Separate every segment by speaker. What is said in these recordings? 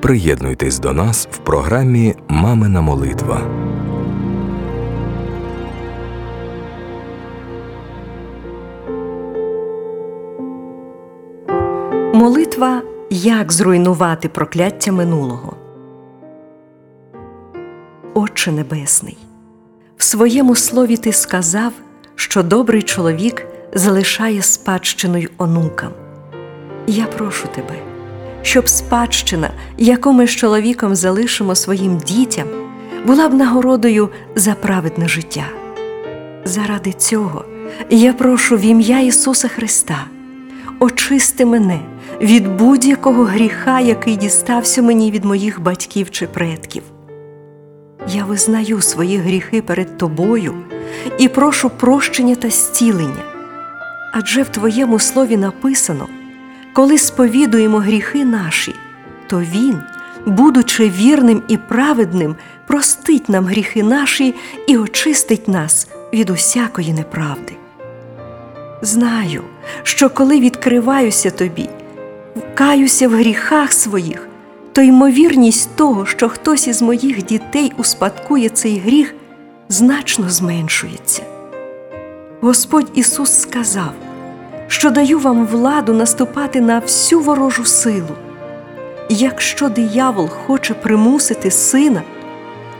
Speaker 1: Приєднуйтесь до нас в програмі Мамина молитва.
Speaker 2: Молитва як зруйнувати прокляття минулого. Отче Небесний, в своєму слові ти сказав, що добрий чоловік залишає спадщиною онукам. Я прошу тебе, щоб спадщина, яку ми з чоловіком залишимо своїм дітям, була б нагородою за праведне життя. Заради цього я прошу в ім'я Ісуса Христа, очисти мене від будь-якого гріха, який дістався мені від моїх батьків чи предків. Я визнаю свої гріхи перед тобою і прошу прощення та зцілення. Адже в Твоєму слові написано, коли сповідуємо гріхи наші, то Він, будучи вірним і праведним, простить нам гріхи наші і очистить нас від усякої неправди. Знаю, що коли відкриваюся тобі, каюся в гріхах своїх, то ймовірність того, що хтось із моїх дітей успадкує цей гріх, значно зменшується. Господь Ісус сказав, що даю вам владу наступати на всю ворожу силу. Якщо диявол хоче примусити сина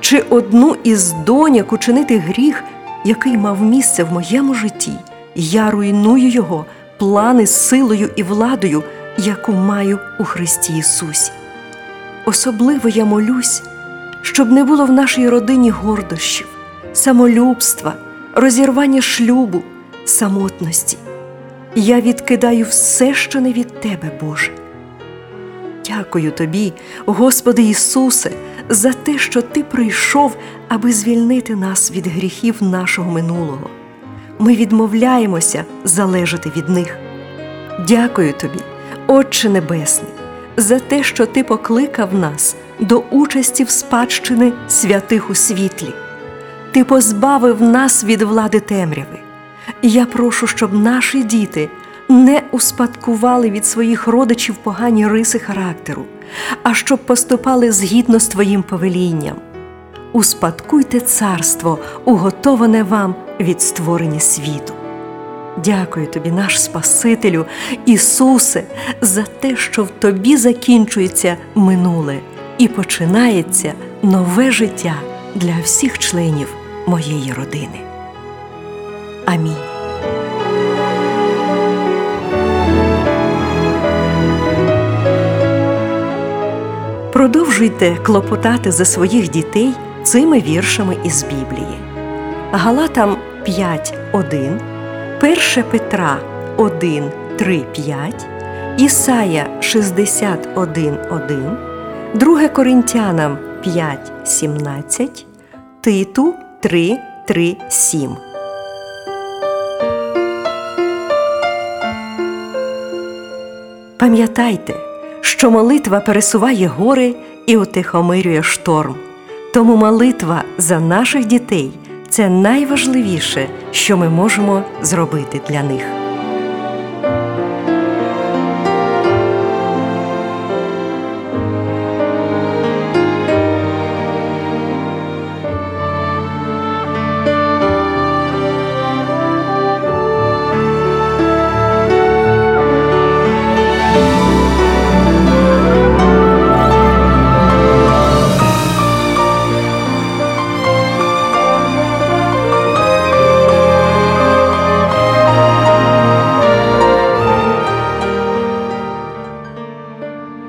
Speaker 2: чи одну із доньок учинити гріх, який мав місце в моєму житті, я руйную його плани силою і владою, яку маю у Христі Ісусі. Особливо я молюсь, щоб не було в нашій родині гордощів, самолюбства, розірвання шлюбу, самотності. Я відкидаю все, що не від Тебе, Боже. Дякую Тобі, Господи Ісусе, за те, що Ти прийшов, аби звільнити нас від гріхів нашого минулого. Ми відмовляємося залежати від них. Дякую Тобі, Отче Небесний, за те, що Ти покликав нас до участі в спадщини святих у світлі. Ти позбавив нас від влади темряви. Я прошу, щоб наші діти не успадкували від своїх родичів погані риси характеру, а щоб поступали згідно з Твоїм повелінням. Успадкуйте царство, уготоване вам від створення світу. Дякую тобі, наш Спасителю, Ісусе, за те, що в тобі закінчується минуле і починається нове життя для всіх членів моєї родини. Амінь. Продовжуйте клопотати за своїх дітей цими віршами із Біблії. Галатам 5.1, 1 Петра 1, 3, 5, Ісая 61.1, 2 Коринтянам 5, 17, Титу 3, 3, 7. Пам'ятайте, що молитва пересуває гори і утихомирює шторм. Тому молитва за наших дітей це найважливіше, що ми можемо зробити для них.